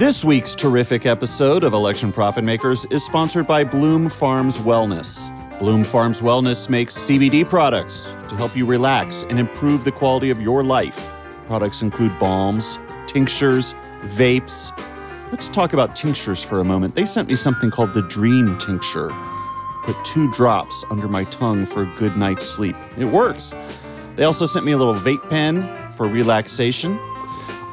This week's terrific episode of Election Profit Makers is sponsored by Bloom Farms Wellness. Bloom Farms Wellness makes CBD products to help you relax and improve the quality of your life. Products include balms, tinctures, vapes. Let's talk about tinctures for a moment. They sent me something called the Dream Tincture. Put two drops under my tongue for a good night's sleep. It works. They also sent me a little vape pen for relaxation.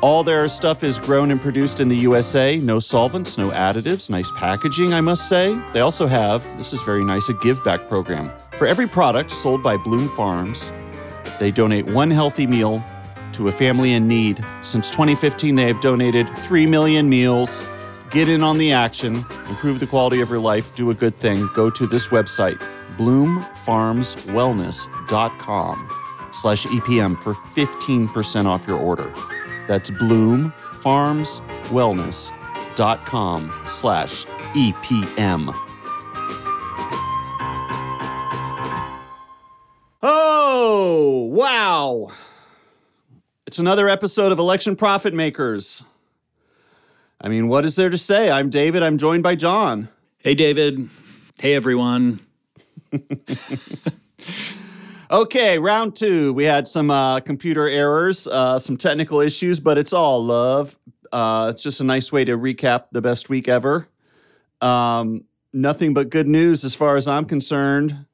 All their stuff is grown and produced in the USA. No solvents, no additives. Nice packaging, I must say. They also have, this is very nice, a give back program. For every product sold by Bloom Farms, they donate one healthy meal to a family in need. Since 2015, they have donated 3 million meals. Get in on the action, improve the quality of your life, do a good thing. Go to this website, bloomfarmswellness.com slash EPM for 15% off your order. That's bloomfarmswellness.com slash EPM. Oh, wow. It's another episode of Election Profit Makers. I mean, what is there to say? I'm David. I'm joined by John. Hey, David. Hey, everyone. Okay, round two. We had some uh, computer errors, uh, some technical issues, but it's all love. Uh, it's just a nice way to recap the best week ever. Um, nothing but good news as far as I'm concerned.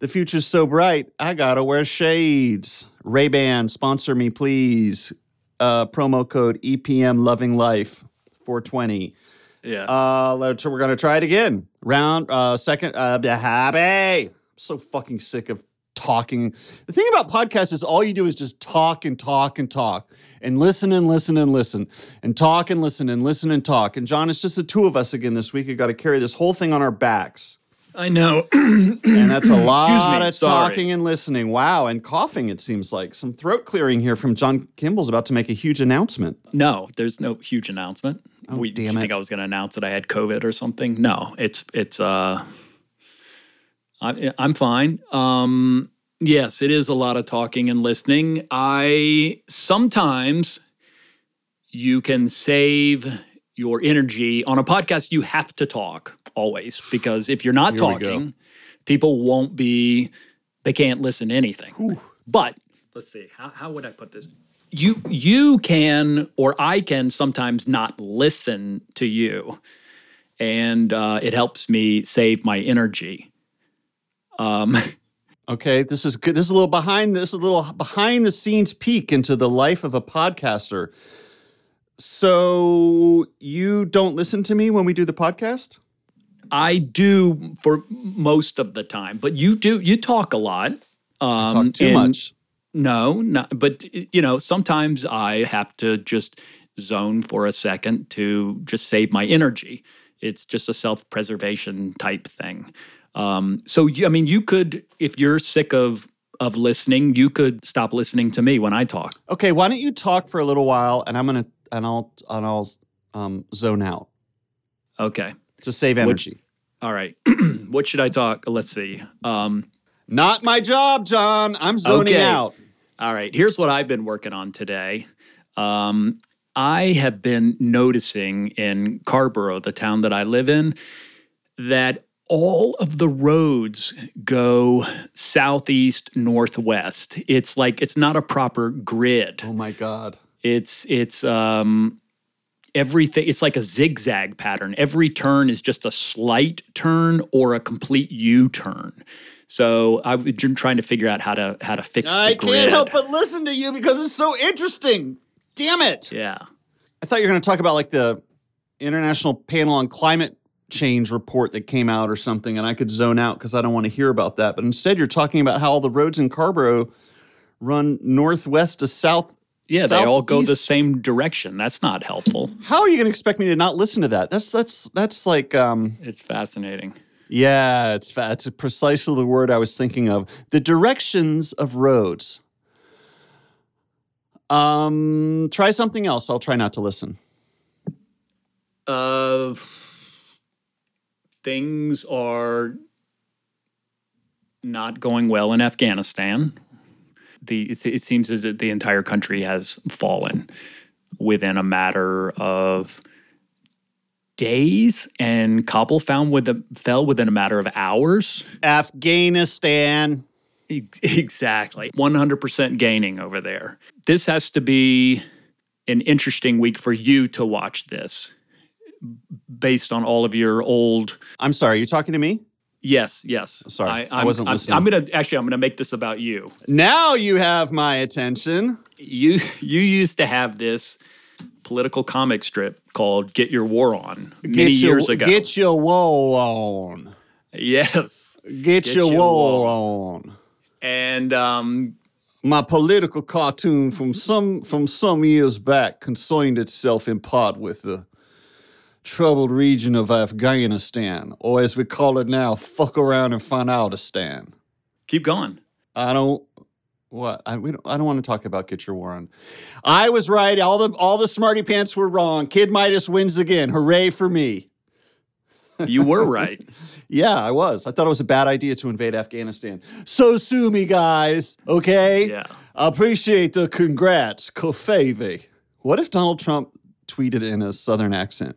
The future's so bright. I gotta wear shades. Ray Ban, sponsor me, please. Uh, promo code EPM Loving Life 420. Yeah. Uh, let's, we're gonna try it again. Round uh, second. Uh, happy. I'm so fucking sick of talking. The thing about podcasts is all you do is just talk and talk and talk and listen and listen and listen and talk and listen and listen and talk. And John, it's just the two of us again this week. We got to carry this whole thing on our backs. I know. And that's a lot me, of sorry. talking and listening. Wow. And coughing, it seems like. Some throat clearing here from John Kimball's about to make a huge announcement. no, there's no huge announcement. Oh, we, damn you it. think I was going to announce that I had COVID or something? No, it's it's uh, I, I'm fine. Um, yes, it is a lot of talking and listening. I sometimes you can save your energy on a podcast. You have to talk always because if you're not Here talking, people won't be. They can't listen to anything. But let's see. How, how would I put this? You you can or I can sometimes not listen to you, and uh, it helps me save my energy. Um, Okay, this is good. This is a little behind this is a little behind the scenes peek into the life of a podcaster. So you don't listen to me when we do the podcast? I do for most of the time, but you do you talk a lot. Um, Talk too much. No, not, but you know, sometimes I have to just zone for a second to just save my energy. It's just a self-preservation type thing. Um, so, you- I mean, you could, if you're sick of of listening, you could stop listening to me when I talk. Okay, why don't you talk for a little while and I'm gonna and I'll and I'll um, zone out Okay, to save energy. all right. what should I talk? Let's see. Um, Not my job, John. I'm zoning Okay. out. All right, here's what I've been working on today. Um, I have been noticing in Carrboro, the town that I live in, that all of the roads go southeast northwest. It's like it's not a proper grid. Oh my god. It's it's um everything it's like a zigzag pattern. Every turn is just a slight turn or a complete U-turn. So I've been trying to figure out how to how to fix it. I the grid. can't help but listen to you because it's so interesting. Damn it. Yeah. I thought you were going to talk about like the International Panel on Climate Change report that came out or something, and I could zone out because I don't want to hear about that. But instead, you're talking about how all the roads in Carrboro run northwest to south. Yeah, they all go the same direction. That's not helpful. How are you going to expect me to not listen to that? That's that's that's like um It's fascinating. yeah, it's fa- it's precisely the word I was thinking of. The directions of roads. Um, try something else. I'll try not to listen. Uh, things are not going well in Afghanistan. The it, it seems as if the entire country has fallen within a matter of days, and Kabul found with a, fell within a matter of hours. Afghanistan. Exactly. 100% gaining over there. This has to be an interesting week for you to watch this based on all of your old. I'm sorry, are you talking to me? Yes, yes. Sorry, I I'm- wasn't I'm, listening. I'm going to actually, I'm to make this about you. Now you have my attention. You you used to have this political comic strip called Get Your War On many your, years ago. Get your war on. yes. Get, Get your, your woe woe. on. And um, My political cartoon from some from some years back concerned itself in part with the troubled region of Afghanistan, or as we call it now, fuck around and find outistan. keep going. I don't. What I we don't, I don't want to talk about Get Your War On. I was right. All the all the smarty pants were wrong. Kid Midas wins again. Hooray for me! You were right. Yeah, I was. I thought it was a bad idea to invade Afghanistan. So sue me, guys. Okay. Yeah. I appreciate the congrats, Kofave. What if Donald Trump tweeted in a southern accent?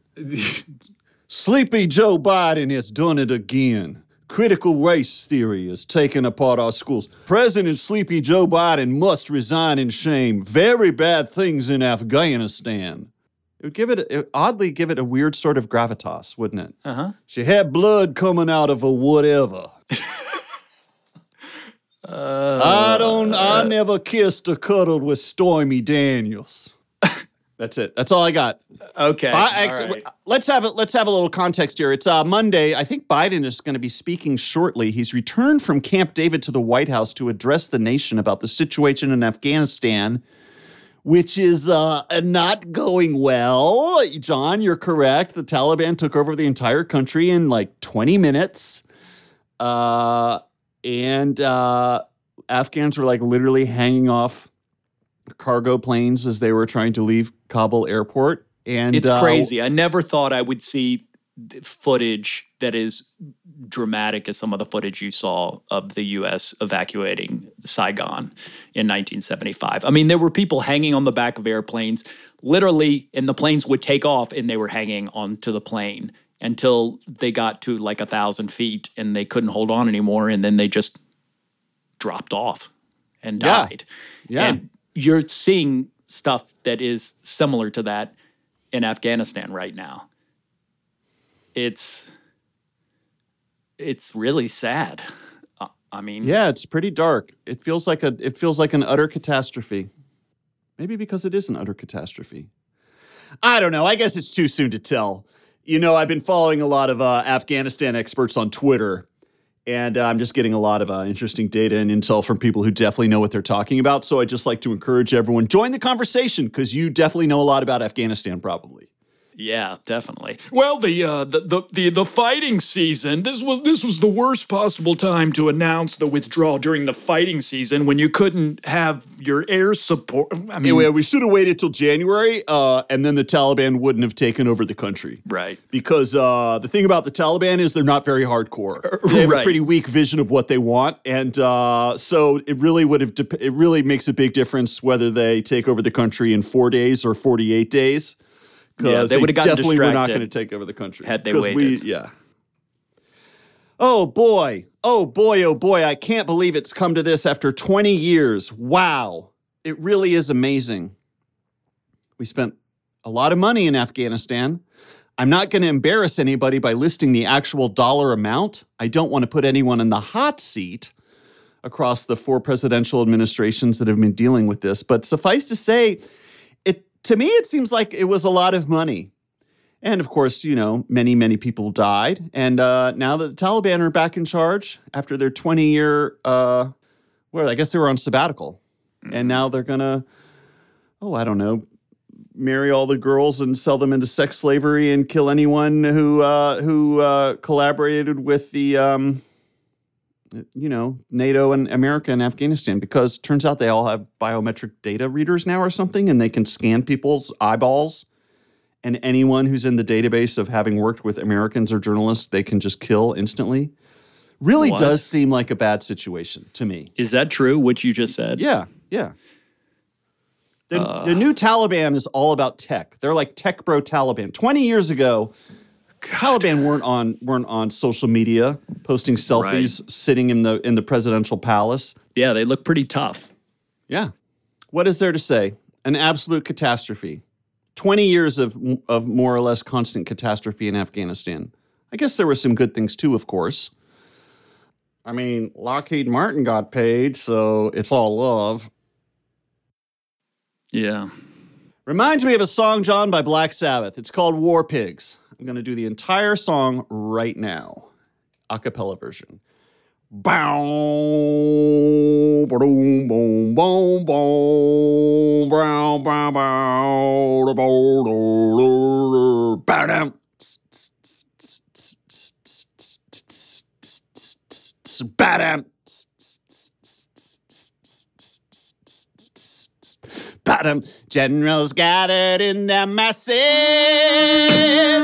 Sleepy Joe Biden has done it again. Critical race theory has taken apart our schools. President Sleepy Joe Biden must resign in shame. Very bad things in Afghanistan. It would give it, it would oddly give it a weird sort of gravitas, wouldn't it? Uh huh. She had blood coming out of her whatever. I don't. I never kissed or cuddled with Stormy Daniels. That's it. That's all I got. Okay. I, all actually, right. Let's have a let's have a little context here. It's uh, Monday. I think Biden is going to be speaking shortly. He's returned from Camp David to the White House to address the nation about the situation in Afghanistan, which is uh, not going well. John, you're correct. The Taliban took over the entire country in like 20 minutes, uh, and uh, Afghans were like literally hanging off cargo planes as they were trying to leave Kabul airport. And It's uh, crazy. I never thought I would see footage that is dramatic as some of the footage you saw of the U.S. evacuating Saigon in 1975. I mean, there were people hanging on the back of airplanes, literally, and the planes would take off and they were hanging onto the plane until they got to like a thousand feet and they couldn't hold on anymore. And then they just dropped off and Yeah. died. Yeah. And you're seeing stuff that is similar to that in Afghanistan right now. It's it's really sad. I mean, Yeah, it's pretty dark. It feels like a it feels like an utter catastrophe. Maybe because it is an utter catastrophe. I don't know. I guess it's too soon to tell. You know, I've been following a lot of uh, Afghanistan experts on Twitter, and uh, I'm just getting a lot of uh, interesting data and intel from people who definitely know what they're talking about. So I just like to encourage everyone join the conversation because you definitely know a lot about Afghanistan, probably. Yeah, definitely. Well, the, uh, the the the the fighting season. This was this was the worst possible time to announce the withdrawal during the fighting season when you couldn't have your air support. I mean, Anyway, we should have waited till January, uh, and then the Taliban wouldn't have taken over the country. right. because uh, the thing about the Taliban is they're not very hardcore. They have a pretty weak vision of what they want, and uh, so it really would have. Dep- it really makes a big difference whether they take over the country in four days or forty-eight days. Yeah, Because they would've gotten definitely were not going to take over the country had they 'Cause We, waited. yeah. Oh boy! Oh boy! Oh boy! I can't believe it's come to this after twenty years. Wow! It really is amazing. We spent a lot of money in Afghanistan. I'm not going to embarrass anybody by listing the actual dollar amount. I don't want to put anyone in the hot seat across the four presidential administrations that have been dealing with this, but suffice to say, to me it seems like it was a lot of money. And of course, you know, many, many people died. And uh, now that the Taliban are back in charge after their 20 year, uh, well, I guess they were on sabbatical. And now they're going to, oh, I don't know, marry all the girls and sell them into sex slavery and kill anyone who uh, who uh, collaborated with the um, Uh, you know NATO and America and Afghanistan because turns out they all have biometric data readers now or something and they can scan people's eyeballs and anyone who's in the database of having worked with Americans or journalists they can just kill instantly. Really What? does seem like a bad situation to me. Is that true? What you just said? Yeah, yeah. The, uh. the new Taliban is all about tech. They're like tech bro Taliban. 20 years ago, Taliban weren't on weren't on social media posting selfies sitting in the in the presidential palace. Yeah, they look pretty tough. Yeah. What is there to say? An absolute catastrophe. 20 years of of more or less constant catastrophe in Afghanistan. I guess there were some good things too, of course. I mean, Lockheed Martin got paid, so it's all love. Yeah. Reminds me of a song, John, by Black Sabbath. It's called War Pigs. I'm going to do the entire song right now, a cappella version. Bow, boom, boom, boom, boom, bow, bow, bow, da, bow, do, do, bow, down. Badam. Bottom generals gathered in their masses,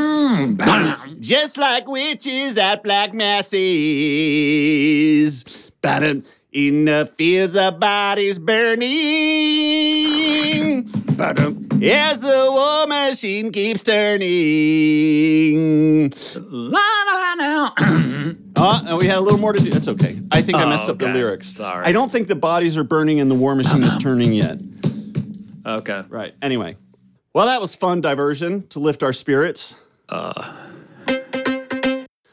mm-hmm. Bottom, just like witches at black masses. Bottom in the fields of bodies burning. Bottom as the war machine keeps turning. La la la. Oh, we had a little more to do. It's okay. I think I Oh, messed up the oh, lyrics. Sorry. I don't think the bodies are burning and the war machine is turning yet. Okay. Right. Anyway. Well, that was fun diversion to lift our spirits. Uh.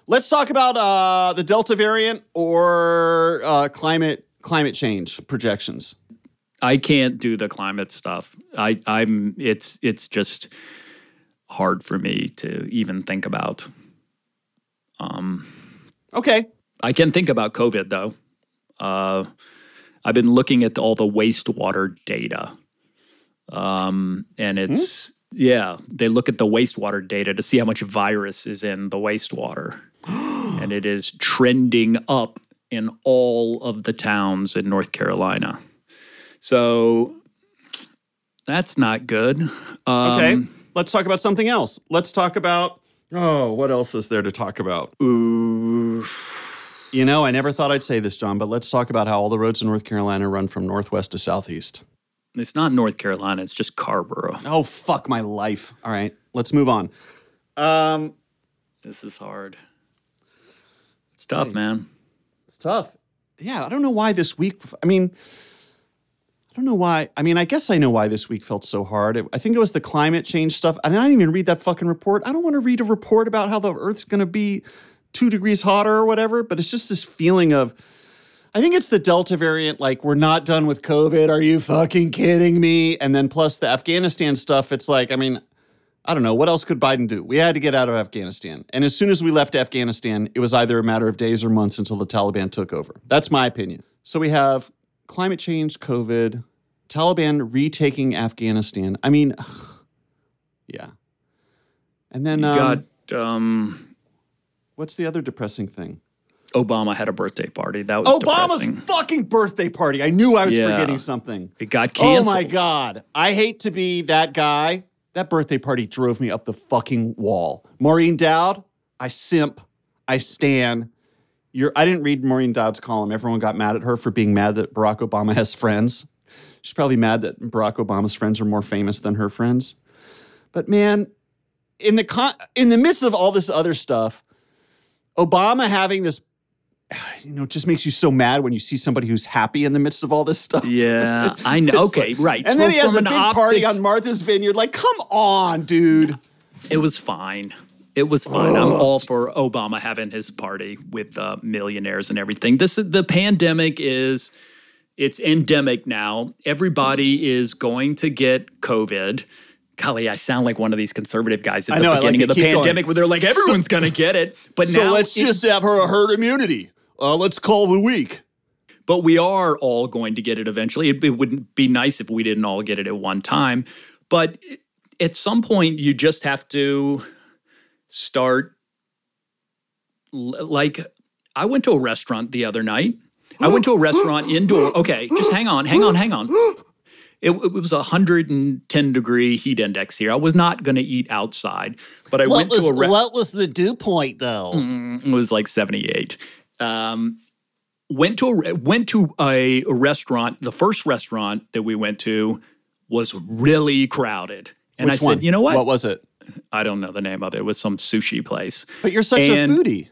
Let's talk about uh, the Delta variant or uh, climate climate change projections. I can't do the climate stuff. I, I'm it's it's just hard for me to even think about. Um, okay. I can think about COVID though. Uh, I've been looking at all the wastewater data, um, and it's yeah. They look at the wastewater data to see how much virus is in the wastewater, and it is trending up in all of the towns in North Carolina. So that's not good. Um, Okay. Let's talk about something else. Let's talk about oh, what else is there to talk about? Ooh. You know, I never thought I'd say this, John, but let's talk about how all the roads in North Carolina run from northwest to southeast. It's not North Carolina. It's just Carrboro. Oh, fuck my life. All right, let's move on. Um, This is hard. It's tough, man. It's tough. Yeah, I don't know why this week. I mean, I don't know why. I mean, I guess I know why this week felt so hard. I think it was the climate change stuff. I didn't even read that fucking report. I don't want to read a report about how the Earth's going to be two degrees hotter or whatever. But it's just this feeling of. I think it's the Delta variant. Like we're not done with COVID. Are you fucking kidding me? And then plus the Afghanistan stuff. It's like, I mean, I don't know. What else could Biden do? We had to get out of Afghanistan. And as soon as we left Afghanistan, it was either a matter of days or months until the Taliban took over. That's my opinion. So we have climate change, COVID, Taliban retaking Afghanistan. I mean, yeah. And then You um, got um, what's the other depressing thing? Obama had a birthday party. That was Obama's depressing. fucking birthday party. I knew I was Yeah. forgetting something. It got canceled. Oh my God. I hate to be that guy. That birthday party drove me up the fucking wall. Maureen Dowd, I simp. I stan. You're, I didn't read Maureen Dowd's column. Everyone got mad at her for being mad that Barack Obama has friends. She's probably mad that Barack Obama's friends are more famous than her friends. But man, in the con- in the midst of all this other stuff, Obama having this, you know, it just makes you so mad when you see somebody who's happy in the midst of all this stuff. Yeah, I know. Okay, like- right. And then he has a big an party on Martha's Vineyard. Like, come on, dude. It was fine. It was fine. I'm all for Obama having his party with uh, millionaires and everything. This is the pandemic is it's endemic now. Everybody is going to get COVID. Golly, I sound like one of these conservative guys at the know, I like beginning of the Keep going. pandemic where they're like, everyone's going to get it. But So now let's it- just have her a herd immunity. Uh, let's call the week. but we are all going to get it eventually. It, it wouldn't be nice if we didn't all get it at one time. But at some point, you just have to start. Like, I went to a restaurant the other night. I went to a restaurant indoor. Okay, just hang on, hang on, hang on. It, it was a 110 degree heat index here. I was not going to eat outside, but I went to a restaurant. what was the dew point though? Mm, it was like 78 um, went to a, went to a restaurant the first restaurant that we went to was really crowded and Which i one? said you know what, What was it? I don't know the name of it. It was some sushi place. But you're such And- a foodie.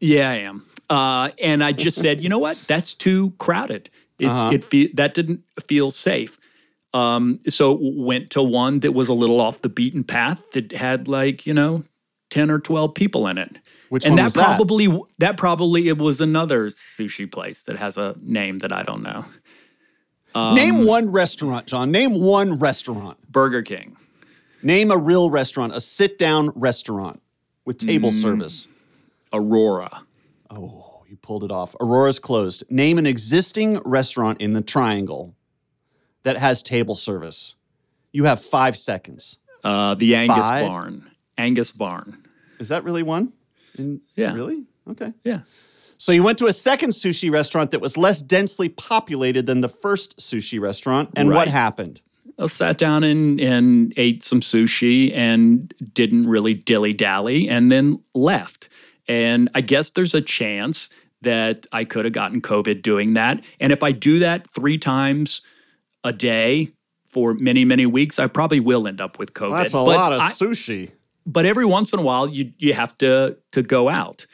Yeah, I am. Uh, and I just said, you know what? That's too crowded. It's Uh-huh. it fe- that didn't feel safe. Um, so went to one that was a little off the beaten path that had like you know ten or twelve people in it. Which and one that was that? probably that probably it was another sushi place that has a name that I don't know. Um, Name one restaurant, John. Name one restaurant. Burger King. Name a real restaurant, a sit down restaurant with table Mm. service. Aurora. Oh, you pulled it off. Aurora's closed. Name an existing restaurant in the triangle that has table service. You have five seconds. Uh, the Angus Five? Barn. Angus Barn. Is that really one? In, Yeah. Really? Okay. Yeah. So you went to a second sushi restaurant that was less densely populated than the first sushi restaurant. And what happened? I sat down and, and ate some sushi and didn't really dilly dally and then left. And I guess there's a chance that I could have gotten COVID doing that. And if I do that three times a day for many, many weeks, I probably will end up with COVID. That's a But lot of I- sushi. But every once in a while you you have to to go out.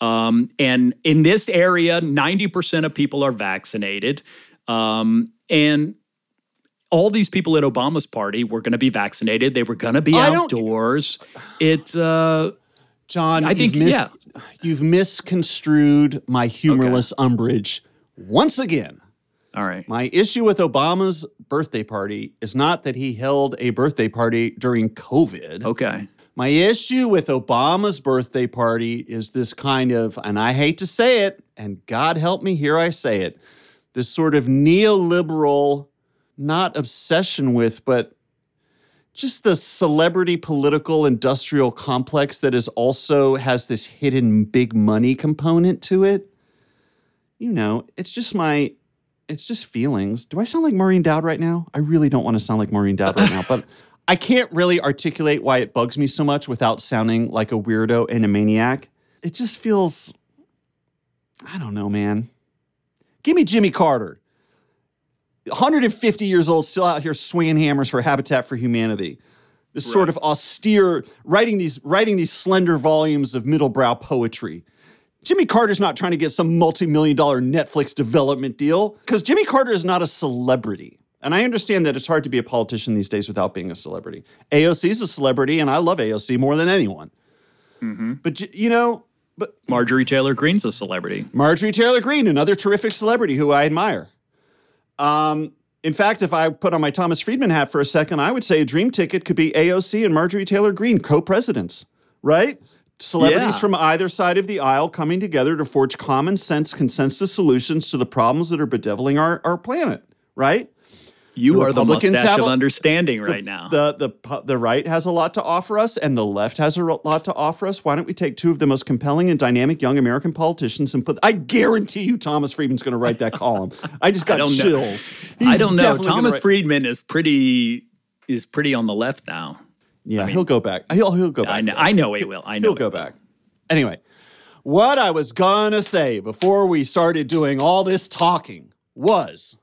Um, and in this area, ninety percent of people are vaccinated, um, and all these people at Obama's party were going to be vaccinated. They were going to be I outdoors. It uh, John, I you've think, mis- yeah. you've misconstrued my humorless umbrage once again. all right. My issue with Obama's birthday party is not that he held a birthday party during COVID. Okay. My issue with Obama's birthday party is this kind of, and I hate to say it, and God help me, here I say it, this sort of neoliberal, not obsession with, but just the celebrity political industrial complex that is also has this hidden big money component to it. You know, it's just my it's just feelings. Do I sound like Maureen Dowd right now? I really don't want to sound like Maureen Dowd right now, but I can't really articulate why it bugs me so much without sounding like a weirdo and a maniac. It just feels, I don't know, man. Give me Jimmy Carter. 150 years old, still out here swinging hammers for Habitat for Humanity. This sort of austere, writing these, writing these slender volumes of middlebrow poetry. Jimmy Carter's not trying to get some multi-million dollar Netflix development deal because Jimmy Carter is not a celebrity. And I understand that it's hard to be a politician these days without being a celebrity. AOC is a celebrity, and I love AOC more than anyone. But you know, but Marjorie Taylor Greene's a celebrity. Marjorie Taylor Greene, another terrific celebrity who I admire. Um, in fact, if I put on my Thomas Friedman hat for a second, I would say a dream ticket could be AOC and Marjorie Taylor Greene, co-presidents, right? Celebrities Yeah. from either side of the aisle coming together to forge common sense consensus solutions to the problems that are bedeviling our, our planet, right? You The are the Republicans mustache have of understanding right now. The, the pu- the right has a lot to offer us, and the left has a lot to offer us. Why don't we take two of the most compelling and dynamic young American politicians and put? I guarantee you, Thomas Friedman's going to write that column. I just got don't chills. I don't know. Thomas Friedman is pretty is pretty on the left now. Yeah, he'll go back. He'll he'll go back. I know. I know he will. I know. He'll go will. back. Anyway, what I was gonna say before we started doing all this talking was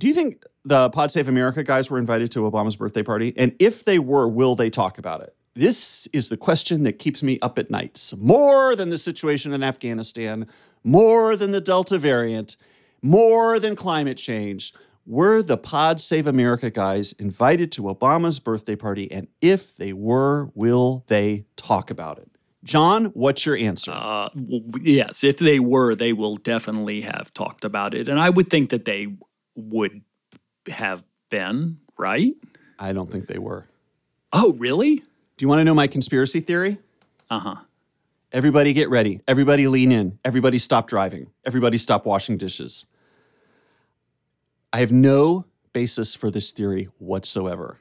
Do you think the Pod Save America guys were invited to Obama's birthday party? And if they were, will they talk about it? This is the question that keeps me up at nights. More than the situation in Afghanistan, more than the Delta variant, more than climate change. Were the Pod Save America guys invited to Obama's birthday party? And if they were, will they talk about it? John, what's your answer? Uh, yes, if they were, they will definitely have talked about it, and I would think that they would have been right. I don't think they were. Oh, really? Do you want to know my conspiracy theory? Uh huh. Everybody get ready. Everybody lean in. Everybody stop driving. Everybody stop washing dishes. I have no basis for this theory whatsoever.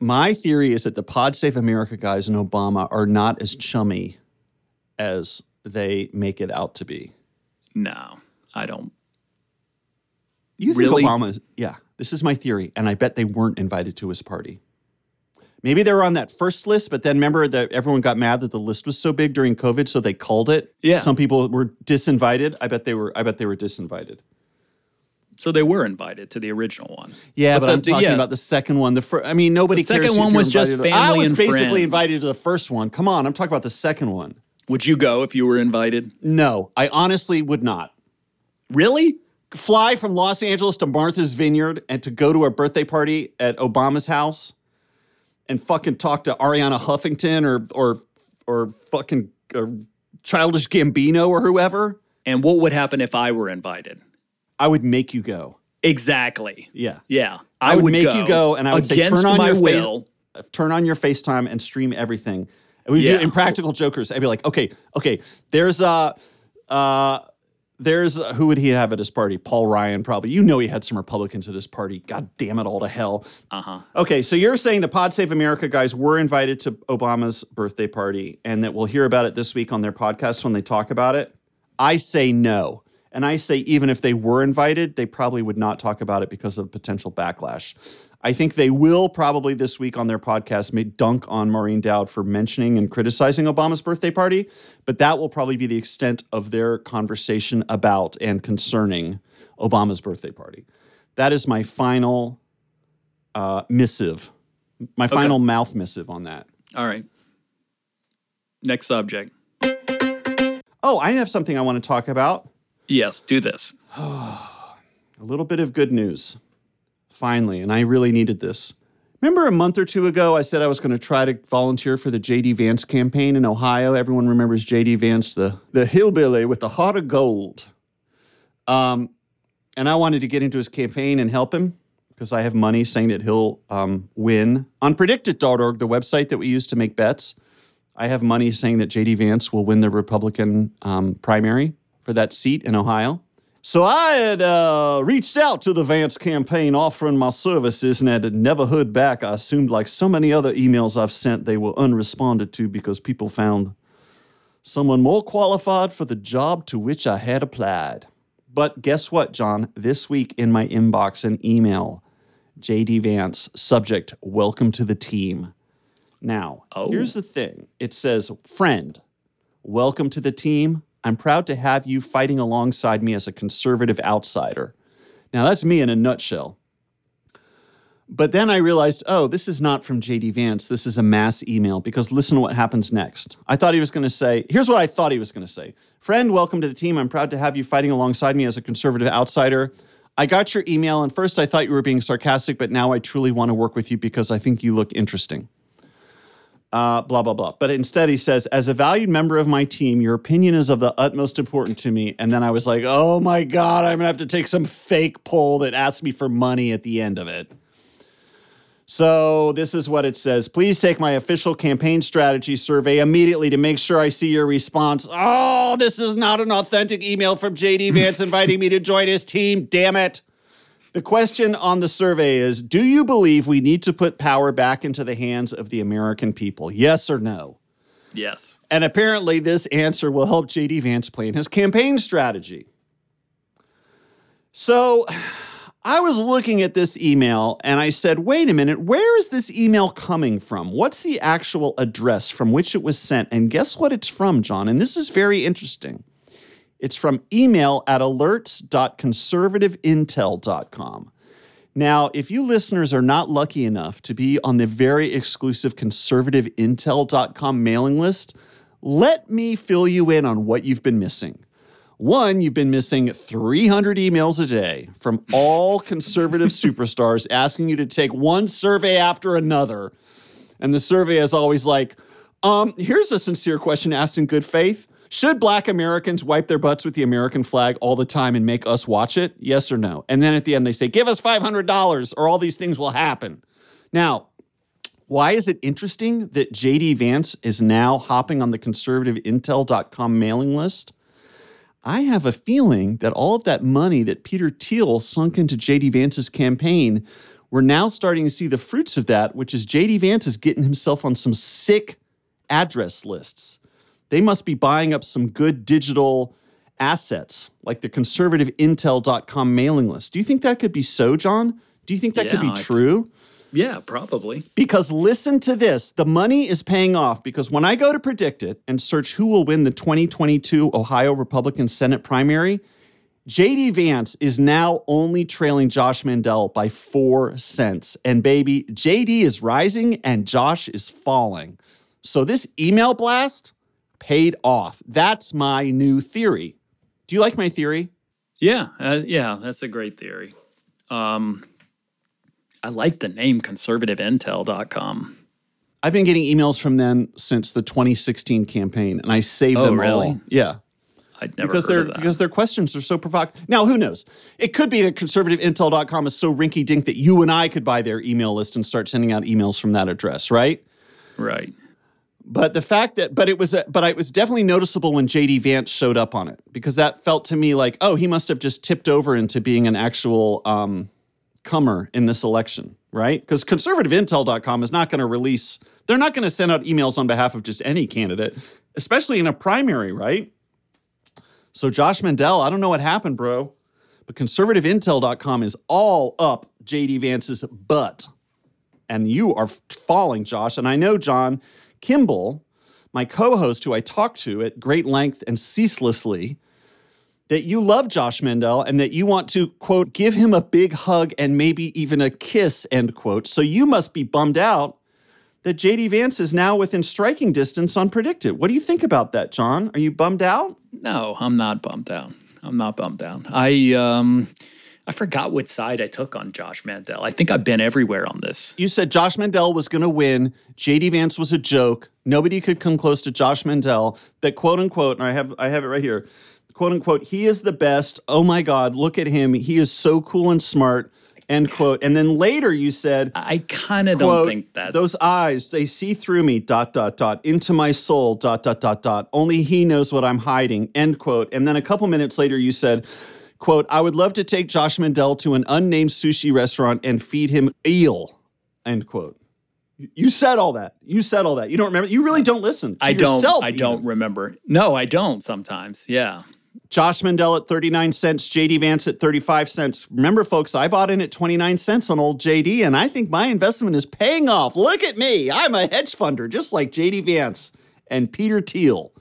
My theory is that the Pod Save America guys and Obama are not as chummy as they make it out to be. No, I don't. You think Really? Obama yeah, this is my theory, and I bet they weren't invited to his party. Maybe they were on that first list, but then remember that everyone got mad that the list was so big during COVID, so they called it. Yeah. Some people were disinvited. I bet they were I bet they were disinvited. So they were invited to the original one. Yeah, But but, the- I'm talking yeah. about the second one. The fir- I mean, nobody The second one was just to- I was basically friends. invited to the first one. Come on, I'm talking about the second one. Would you go if you were invited? No, I honestly would not. Really? Fly from Los Angeles to Martha's Vineyard and to go to a birthday party at Obama's house and fucking talk to Arianna Huffington or or or fucking uh, Childish Gambino or whoever. And what would happen if I were invited? I would make you go. Exactly. Yeah. Yeah. I would make you go, and I would say, "Turn on my your fa- will. turn on your FaceTime and stream everything. And we do Yeah. it in practical jokers. I'd be like, okay, okay, there's uh uh there's uh, who would he have at his party? Paul Ryan, probably. You know he had some Republicans at his party. God damn it all to hell. Uh huh. Okay, so you're saying the Pod Save America guys were invited to Obama's birthday party and that we'll hear about it this week on their podcast when they talk about it. I say no. And I say even if they were invited, they probably would not talk about it because of potential backlash. I think they will probably this week on their podcast may dunk on Maureen Dowd for mentioning and criticizing Obama's birthday party, but that will probably be the extent of their conversation about and concerning Obama's birthday party. That is my final uh, missive, my final mouth missive on that. All right. Next subject. Oh, I have something I want to talk about. Yes, do this. A little bit of good news. Finally, and I really needed this. Remember a month or two ago, I said I was going to try to volunteer for the JD Vance campaign in Ohio. Everyone remembers JD Vance, the, the hillbilly with the heart of gold. Um, and I wanted to get into his campaign and help him because I have money saying that he'll um, win. On predictit.org, the website that we use to make bets, I have money saying that JD Vance will win the Republican um, primary for that seat in Ohio. So I had uh, reached out to the Vance campaign offering my services and had never heard back. I assumed, like so many other emails I've sent, they were unresponded to because people found someone more qualified for the job to which I had applied. But guess what, John? This week in my inbox, an email JD Vance, subject, welcome to the team. Now, Oh. here's the thing it says, friend, welcome to the team. I'm proud to have you fighting alongside me as a conservative outsider. Now, that's me in a nutshell. But then I realized, oh, this is not from JD Vance. This is a mass email because listen to what happens next. I thought he was going to say, here's what I thought he was going to say Friend, welcome to the team. I'm proud to have you fighting alongside me as a conservative outsider. I got your email, and first I thought you were being sarcastic, but now I truly want to work with you because I think you look interesting uh, blah, blah, blah. But instead, he says, as a valued member of my team, your opinion is of the utmost importance to me. And then I was like, oh my God, I'm going to have to take some fake poll that asks me for money at the end of it. So this is what it says. Please take my official campaign strategy survey immediately to make sure I see your response. Oh, this is not an authentic email from JD Vance inviting me to join his team. Damn it. The question on the survey is Do you believe we need to put power back into the hands of the American people? Yes or no? Yes. And apparently, this answer will help JD Vance plan his campaign strategy. So I was looking at this email and I said, wait a minute, where is this email coming from? What's the actual address from which it was sent? And guess what it's from, John? And this is very interesting. It's from email at alerts.conservativeintel.com. Now, if you listeners are not lucky enough to be on the very exclusive conservativeintel.com mailing list, let me fill you in on what you've been missing. One, you've been missing 300 emails a day from all conservative superstars asking you to take one survey after another. And the survey is always like, um, here's a sincere question asked in good faith. Should black Americans wipe their butts with the American flag all the time and make us watch it? Yes or no? And then at the end, they say, give us $500 or all these things will happen. Now, why is it interesting that JD Vance is now hopping on the conservativeintel.com mailing list? I have a feeling that all of that money that Peter Thiel sunk into JD Vance's campaign, we're now starting to see the fruits of that, which is JD Vance is getting himself on some sick address lists. They must be buying up some good digital assets like the conservativeintel.com mailing list. Do you think that could be so, John? Do you think that could be I- true? Yeah, probably. Because listen to this the money is paying off because when I go to PredictIt and search who will win the 2022 Ohio Republican Senate primary, JD Vance is now only trailing Josh Mandel by four cents. And baby, JD is rising and Josh is falling. So this email blast paid off. That's my new theory. Do you like my theory? Yeah, uh, yeah, that's a great theory. Um, I like the name conservativeintel.com. I've been getting emails from them since the 2016 campaign, and I saved Oh, them really? all. Yeah, I'd never because heard their that. because their questions are so provocative. Now, who knows? It could be that conservativeintel.com is so rinky dink that you and I could buy their email list and start sending out emails from that address, right? right. But the fact that, but it was, a, but it was definitely noticeable when JD Vance showed up on it because that felt to me like, oh, he must have just tipped over into being an actual um, comer in this election, right? Because conservativeintel.com is not going to release, they're not going to send out emails on behalf of just any candidate, especially in a primary, right? So Josh Mandel, I don't know what happened, bro, but conservativeintel.com is all up JD Vance's butt and you are falling, Josh. And I know John Kimball, my co host, who I talk to at great length and ceaselessly, that you love Josh Mandel and that you want to, quote, give him a big hug and maybe even a kiss, end quote. So you must be bummed out that JD Vance is now within striking distance on PredictIt. What do you think about that, John? Are you bummed out? No, I'm not bummed out. I'm not bummed out. I um I forgot what side I took on Josh Mandel. I think I've been everywhere on this. You said Josh Mandel was going to win. JD Vance was a joke. Nobody could come close to Josh Mandel. That quote unquote, and I have I have it right here. Quote unquote, he is the best. Oh my God, look at him. He is so cool and smart. End quote. And then later you said, I kind of don't think that. those eyes, they see through me, dot, dot, dot, into my soul, dot, dot, dot, dot. Only he knows what I'm hiding, end quote. And then a couple minutes later, you said, quote, I would love to take Josh Mandel to an unnamed sushi restaurant and feed him eel, end quote. You said all that. You said all that. You don't remember. You really don't listen. To I don't I even. don't remember. No, I don't sometimes. Yeah. Josh Mandel at 39 cents, JD Vance at 35 cents. Remember, folks, I bought in at 29 cents on old JD, and I think my investment is paying off. Look at me. I'm a hedge funder, just like JD Vance and Peter Thiel.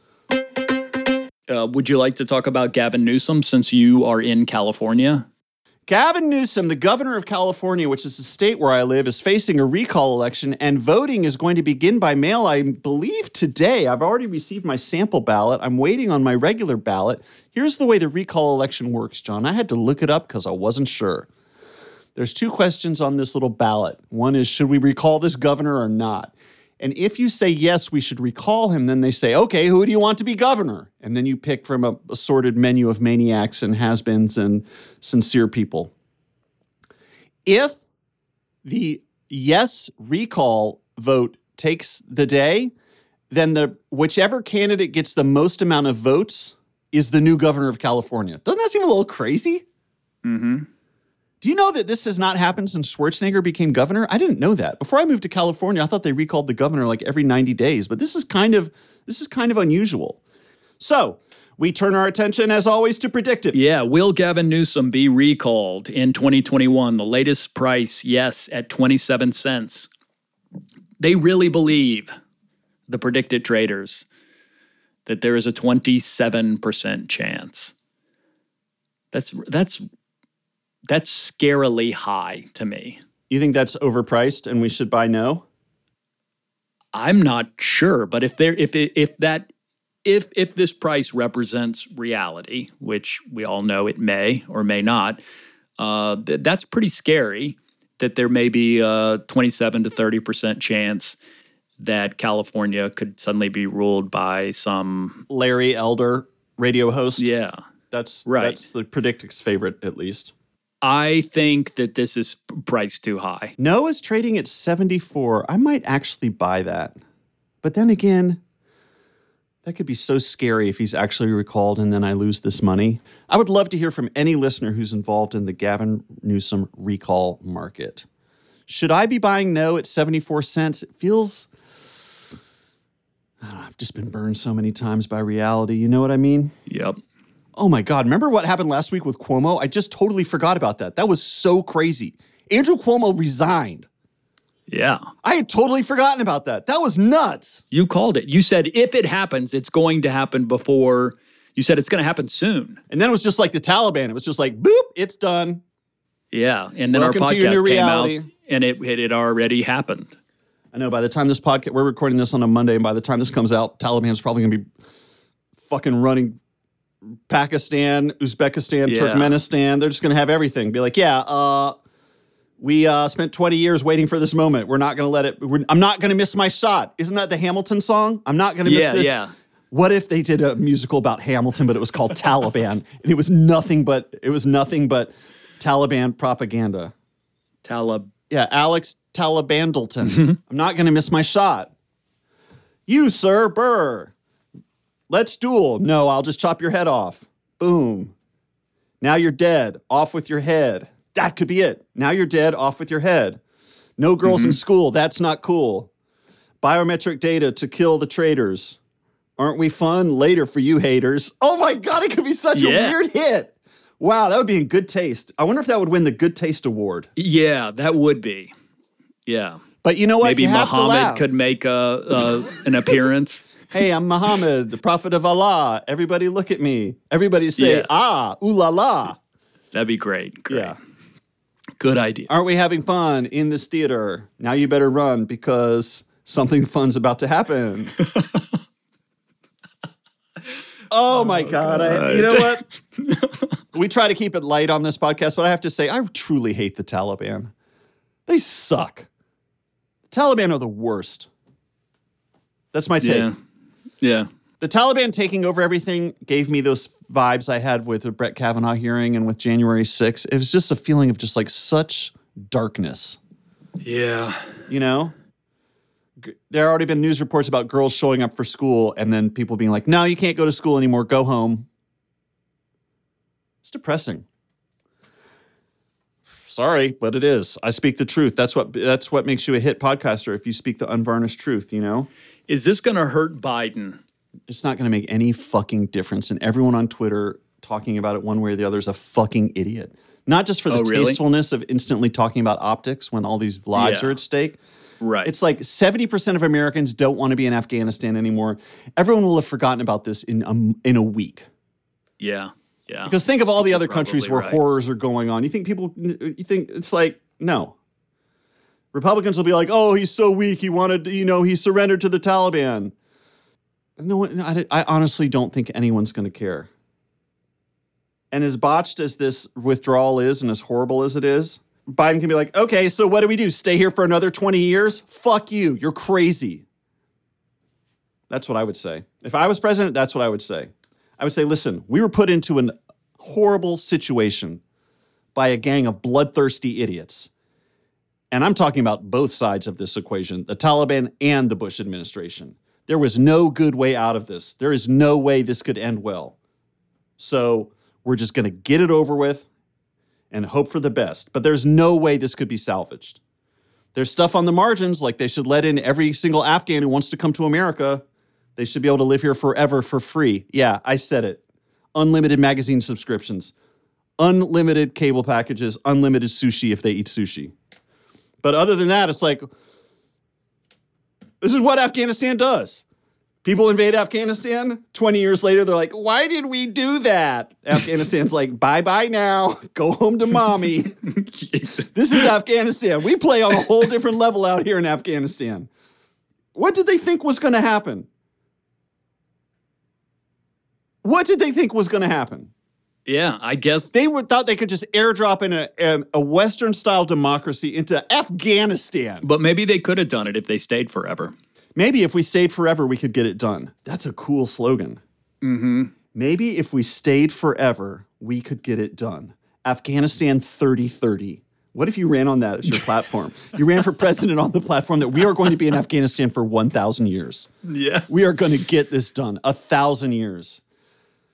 Uh, would you like to talk about Gavin Newsom since you are in California? Gavin Newsom, the governor of California, which is the state where I live, is facing a recall election, and voting is going to begin by mail, I believe, today. I've already received my sample ballot. I'm waiting on my regular ballot. Here's the way the recall election works, John. I had to look it up because I wasn't sure. There's two questions on this little ballot. One is, should we recall this governor or not? And if you say yes, we should recall him, then they say, okay, who do you want to be governor? And then you pick from a assorted menu of maniacs and has-beens and sincere people. If the yes recall vote takes the day, then the whichever candidate gets the most amount of votes is the new governor of California. Doesn't that seem a little crazy? Mm-hmm. Do you know that this has not happened since Schwarzenegger became governor? I didn't know that. Before I moved to California, I thought they recalled the governor like every 90 days, but this is kind of this is kind of unusual. So, we turn our attention as always to PredictIt. Yeah. Will Gavin Newsom be recalled in 2021? The latest price, yes, at 27 cents. They really believe, the PredictIt traders, that there is a 27% chance. That's that's that's scarily high to me. You think that's overpriced and we should buy no? I'm not sure, but if there if it, if that if if this price represents reality, which we all know it may or may not, uh, th- that's pretty scary. That there may be a 27 to 30 percent chance that California could suddenly be ruled by some Larry Elder, radio host. yeah. That's Right. that's the PredictIt's favorite at least. I think that this is priced too high. No is trading at 74. I might actually buy that. But then again, that could be so scary if he's actually recalled and then I lose this money. I would love to hear from any listener who's involved in the Gavin Newsom recall market. Should I be buying no at 74 cents? It feels. I don't know, I've just been burned so many times by reality. You know what I mean? Yep. Oh my God. Remember what happened last week with Cuomo? I just totally forgot about that. That was so crazy. Andrew Cuomo resigned. Yeah. I had totally forgotten about that. That was nuts. You called it. You said if it happens, it's going to happen before You said it's going to happen soon. And then it was just like the Taliban. It was just like, boop, it's done. Yeah, and then Welcome our to your podcast came reality. out, and it it had already happened. I know by the time this podcast, we're recording this on a Monday, and by the time this comes out, Taliban's probably going to be fucking running Pakistan, Uzbekistan, Yeah. Turkmenistan. They're just going to have everything. Be like, yeah, uh, we uh, spent 20 years waiting for this moment. We're not going to let it. We're, I'm not going to miss my shot. Isn't that the Hamilton song? I'm not going to Yeah, miss the. yeah. What if they did a musical about Hamilton, but it was called Taliban, and it was nothing but it was nothing but Taliban propaganda. Talib. Yeah, Alex Talibandleton. Mm-hmm. I'm not going to miss my shot. You, sir, Burr. Let's duel. No, I'll just chop your head off. Boom. Now you're dead. Off with your head. That could be it. Now you're dead. Off with your head. No girls Mm-hmm. in school. That's not cool. Biometric data to kill the traitors. Aren't we fun? Later for you haters. Oh my God, it could be such a weird hit. Wow, that would be in good taste. I wonder if that would win the Good Taste Award. Yeah, that would be. Yeah, But you know what? maybe you Muhammad could make a, a an appearance. Hey, I'm Muhammad, the prophet of Allah. Everybody look at me. Everybody say, Yeah. ah, ooh la la. That'd be great. Great. Yeah. Good idea. Aren't we having fun in this theater? Now you better run because something fun's about to happen. oh my God. I, you know what? we try to keep it light on this podcast, but I have to say, I truly hate the Taliban. They suck. The Taliban are the worst. That's my take. Yeah. Yeah. the Taliban taking over everything gave me those vibes I had with the Brett Kavanaugh hearing and with January 6th. It was just a feeling of just like such darkness, Yeah. you know? There have already been news reports about girls showing up for school and then people being like, no, you can't go to school anymore, go home. It's depressing. Sorry, but it is. I speak the truth. That's what that's what makes you a hit podcaster if you speak the unvarnished truth, you know? Is this going to hurt Biden? it's not going to make any fucking difference. And everyone on Twitter talking about it one way or the other is a fucking idiot. Not just for the Oh, really? tastefulness of instantly talking about optics when all these lives Yeah. are at stake. Right. It's like 70% of Americans don't want to be in Afghanistan anymore. Everyone will have forgotten about this in a, in a week. yeah. Yeah. Because think of all the other Probably countries where right. horrors are going on. You think people, you think it's like, no. Republicans will be like, oh, he's so weak. He wanted, you know, he surrendered to the Taliban. No one, I, I honestly don't think anyone's going to care. And as botched as this withdrawal is and as horrible as it is, Biden can be like, okay, so what do we do? Stay here for another 20 years? Fuck you. You're crazy. That's what I would say. If I was president, that's what I would say. I would say, listen, we were put into a horrible situation by a gang of bloodthirsty idiots. And I'm talking about both sides of this equation the Taliban and the Bush administration. There was no good way out of this. There is no way this could end well. So we're just going to get it over with and hope for the best. But there's no way this could be salvaged. There's stuff on the margins, like they should let in every single Afghan who wants to come to America. They should be able to live here forever for free. Yeah, I said it. Unlimited magazine subscriptions, unlimited cable packages, unlimited sushi if they eat sushi. But other than that, it's like this is what Afghanistan does. People invade Afghanistan. 20 years later, they're like, why did we do that? Afghanistan's like, bye bye now. Go home to mommy. this is Afghanistan. We play on a whole different level out here in Afghanistan. What did they think was going to happen? What did they think was going to happen? Yeah. I guess. They were, thought they could just airdrop in a, a, a Western style democracy into Afghanistan. But maybe they could have done it if they stayed forever. Maybe if we stayed forever, we could get it done. That's a cool slogan. Mm-hmm. Maybe if we stayed forever, we could get it done. Afghanistan 3030. What if you ran on that as your platform? You ran for president on the platform that we are going to be in Afghanistan for 1,000 years. Yeah. We are going to get this done. A thousand years.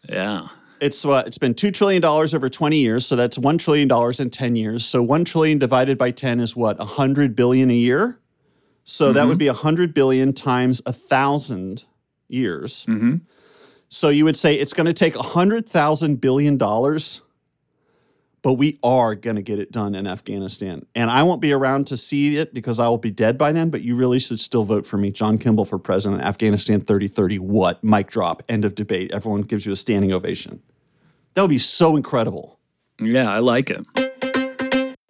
Yeah. It's what it's been two trillion dollars over 20 years, so that's one trillion dollars in 10 years. So one trillion divided by 10 is what? A hundred billion a year? So that would mm-hmm. be a hundred billion times a thousand years. Mm-hmm. So you would say it's going to take a hundred thousand billion dollars but we are going to get it done in Afghanistan. And I won't be around to see it because I will be dead by then, but you really should still vote for me. John Kimball for president, Afghanistan 3030. What? Mic drop. End of debate. Everyone gives you a standing ovation. That would be so incredible. Yeah, I like it.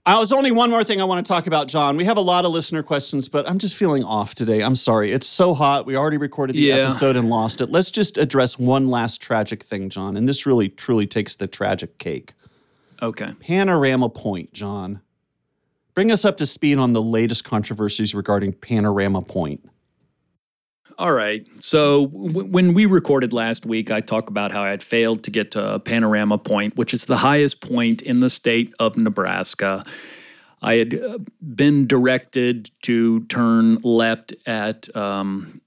Uh, there's only one more thing I want to talk about, John. We have a lot of listener questions, but I'm just feeling off today. I'm sorry. It's so hot. We already recorded the Yeah. episode and lost it. Let's just address one last tragic thing, John. And this really, truly takes the tragic cake. Okay. Panorama Point, John. Bring us up to speed on the latest controversies regarding Panorama Point. All right. So w- when we recorded last week, I talked about how I had failed to get to Panorama Point, which is the highest point in the state of Nebraska. I had uh, been directed to turn left at um,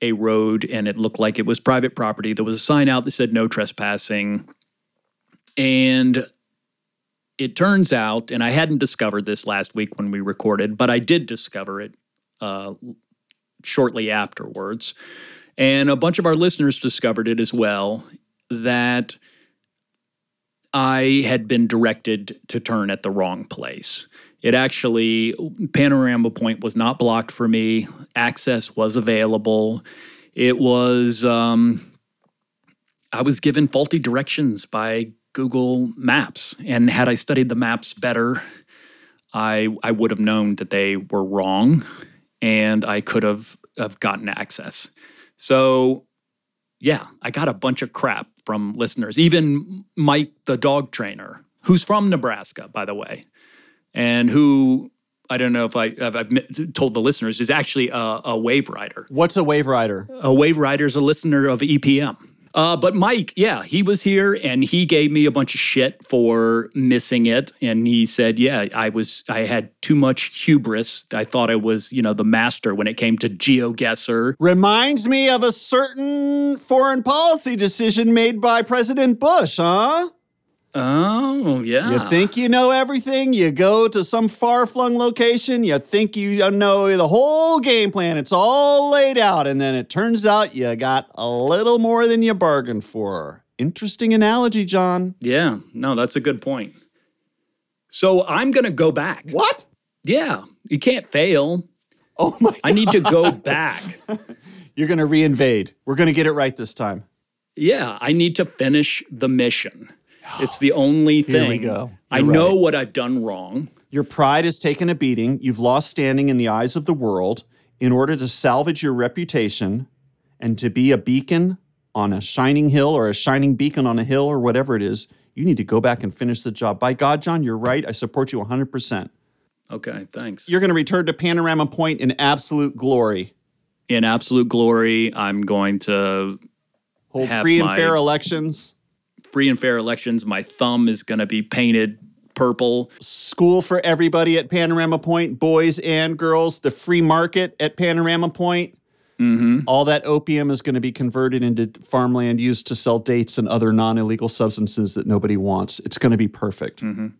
a road, and it looked like it was private property. There was a sign out that said no trespassing. And it turns out, and I hadn't discovered this last week when we recorded, but I did discover it uh, shortly afterwards. And a bunch of our listeners discovered it as well that I had been directed to turn at the wrong place. It actually, Panorama Point was not blocked for me, access was available. It was, um, I was given faulty directions by Google Maps. And had I studied the maps better, I, I would have known that they were wrong and I could have, have gotten access. So, yeah, I got a bunch of crap from listeners. Even Mike, the dog trainer, who's from Nebraska, by the way, and who I don't know if I, I've told the listeners is actually a, a wave rider. What's a wave rider? A wave rider is a listener of EPM. Uh, but Mike, yeah, he was here and he gave me a bunch of shit for missing it. And he said, yeah, I was, I had too much hubris. I thought I was, you know, the master when it came to GeoGuessr. Reminds me of a certain foreign policy decision made by President Bush, huh? Oh, yeah. You think you know everything, you go to some far flung location, you think you know the whole game plan, it's all laid out, and then it turns out you got a little more than you bargained for. Interesting analogy, John. Yeah, no, that's a good point. So I'm going to go back. What? Yeah, you can't fail. Oh my God. I need to go back. You're going to reinvade. We're going to get it right this time. Yeah, I need to finish the mission. It's the only thing. Here we go. I You're know right. what I've done wrong. Your pride has taken a beating. You've lost standing in the eyes of the world. In order to salvage your reputation and to be a beacon on a shining hill or a shining beacon on a hill or whatever it is, you need to go back and finish the job. By God, John, you're right. I support you 100%. Okay, thanks. You're going to return to Panorama Point in absolute glory. In absolute glory, I'm going to Hold free and my- fair elections. Free and fair elections. My thumb is going to be painted purple. School for everybody at Panorama Point, boys and girls. The free market at Panorama Point. hmm All that opium is going to be converted into farmland used to sell dates and other non illegal substances that nobody wants. It's going to be perfect. Mhm.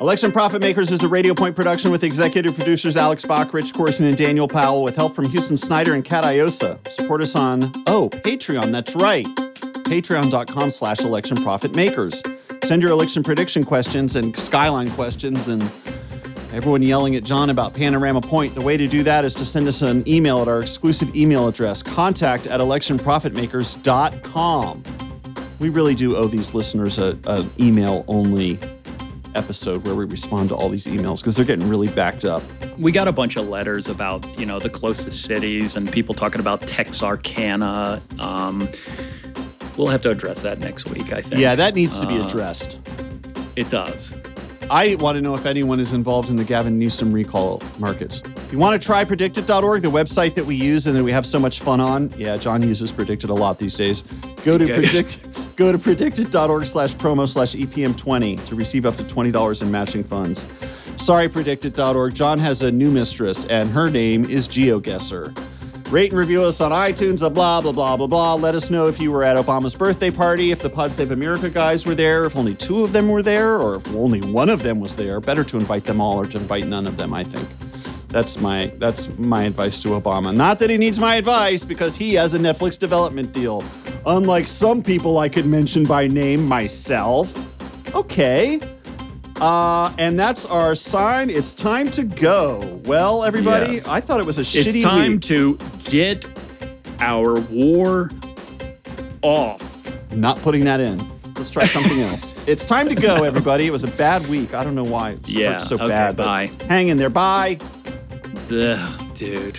Election Profit Makers is a Radio Point production with executive producers Alex Bach, Rich Corson, and Daniel Powell, with help from Houston Snyder and Kat Iosa. Support us on, oh, Patreon, that's right. Patreon.com slash election profit makers. Send your election prediction questions and skyline questions and Everyone yelling at John about Panorama Point. The way to do that is to send us an email at our exclusive email address, contact at electionprofitmakers.com. We really do owe these listeners an email only episode where we respond to all these emails because they're getting really backed up. We got a bunch of letters about you know the closest cities and people talking about Texarkana. Um, we'll have to address that next week. I think. Yeah, that needs to be Uh, addressed. it does. I want to know if anyone is involved in the Gavin Newsom recall markets. If you want to try PredictIt.org, the website that we use and that we have so much fun on. Yeah, John uses PredictIt a lot these days. Go to Okay. predict go to PredictIt.org slash promo slash EPM20 to receive up to $20 in matching funds. Sorry, PredictIt.org. John has a new mistress, and her name is GeoGuessr. Rate and review us on iTunes, blah, blah, blah, blah, blah. Let us know if you were at Obama's birthday party, if the Pod Save America guys were there, if only two of them were there, or if only one of them was there. Better to invite them all or to invite none of them, I think. That's my that's my advice to Obama. Not that he needs my advice because he has a Netflix development deal. Unlike some people I could mention by name myself. Okay. Uh, and that's our sign. It's time to go. Well, everybody, Yes. I thought it was a It's shitty It's time week. to get our war off. Not putting that in. Let's try something else. It's time to go, everybody. It was a bad week. I don't know why it Yeah, so okay, bad. but bye. Hang in there. Bye. Ugh, dude.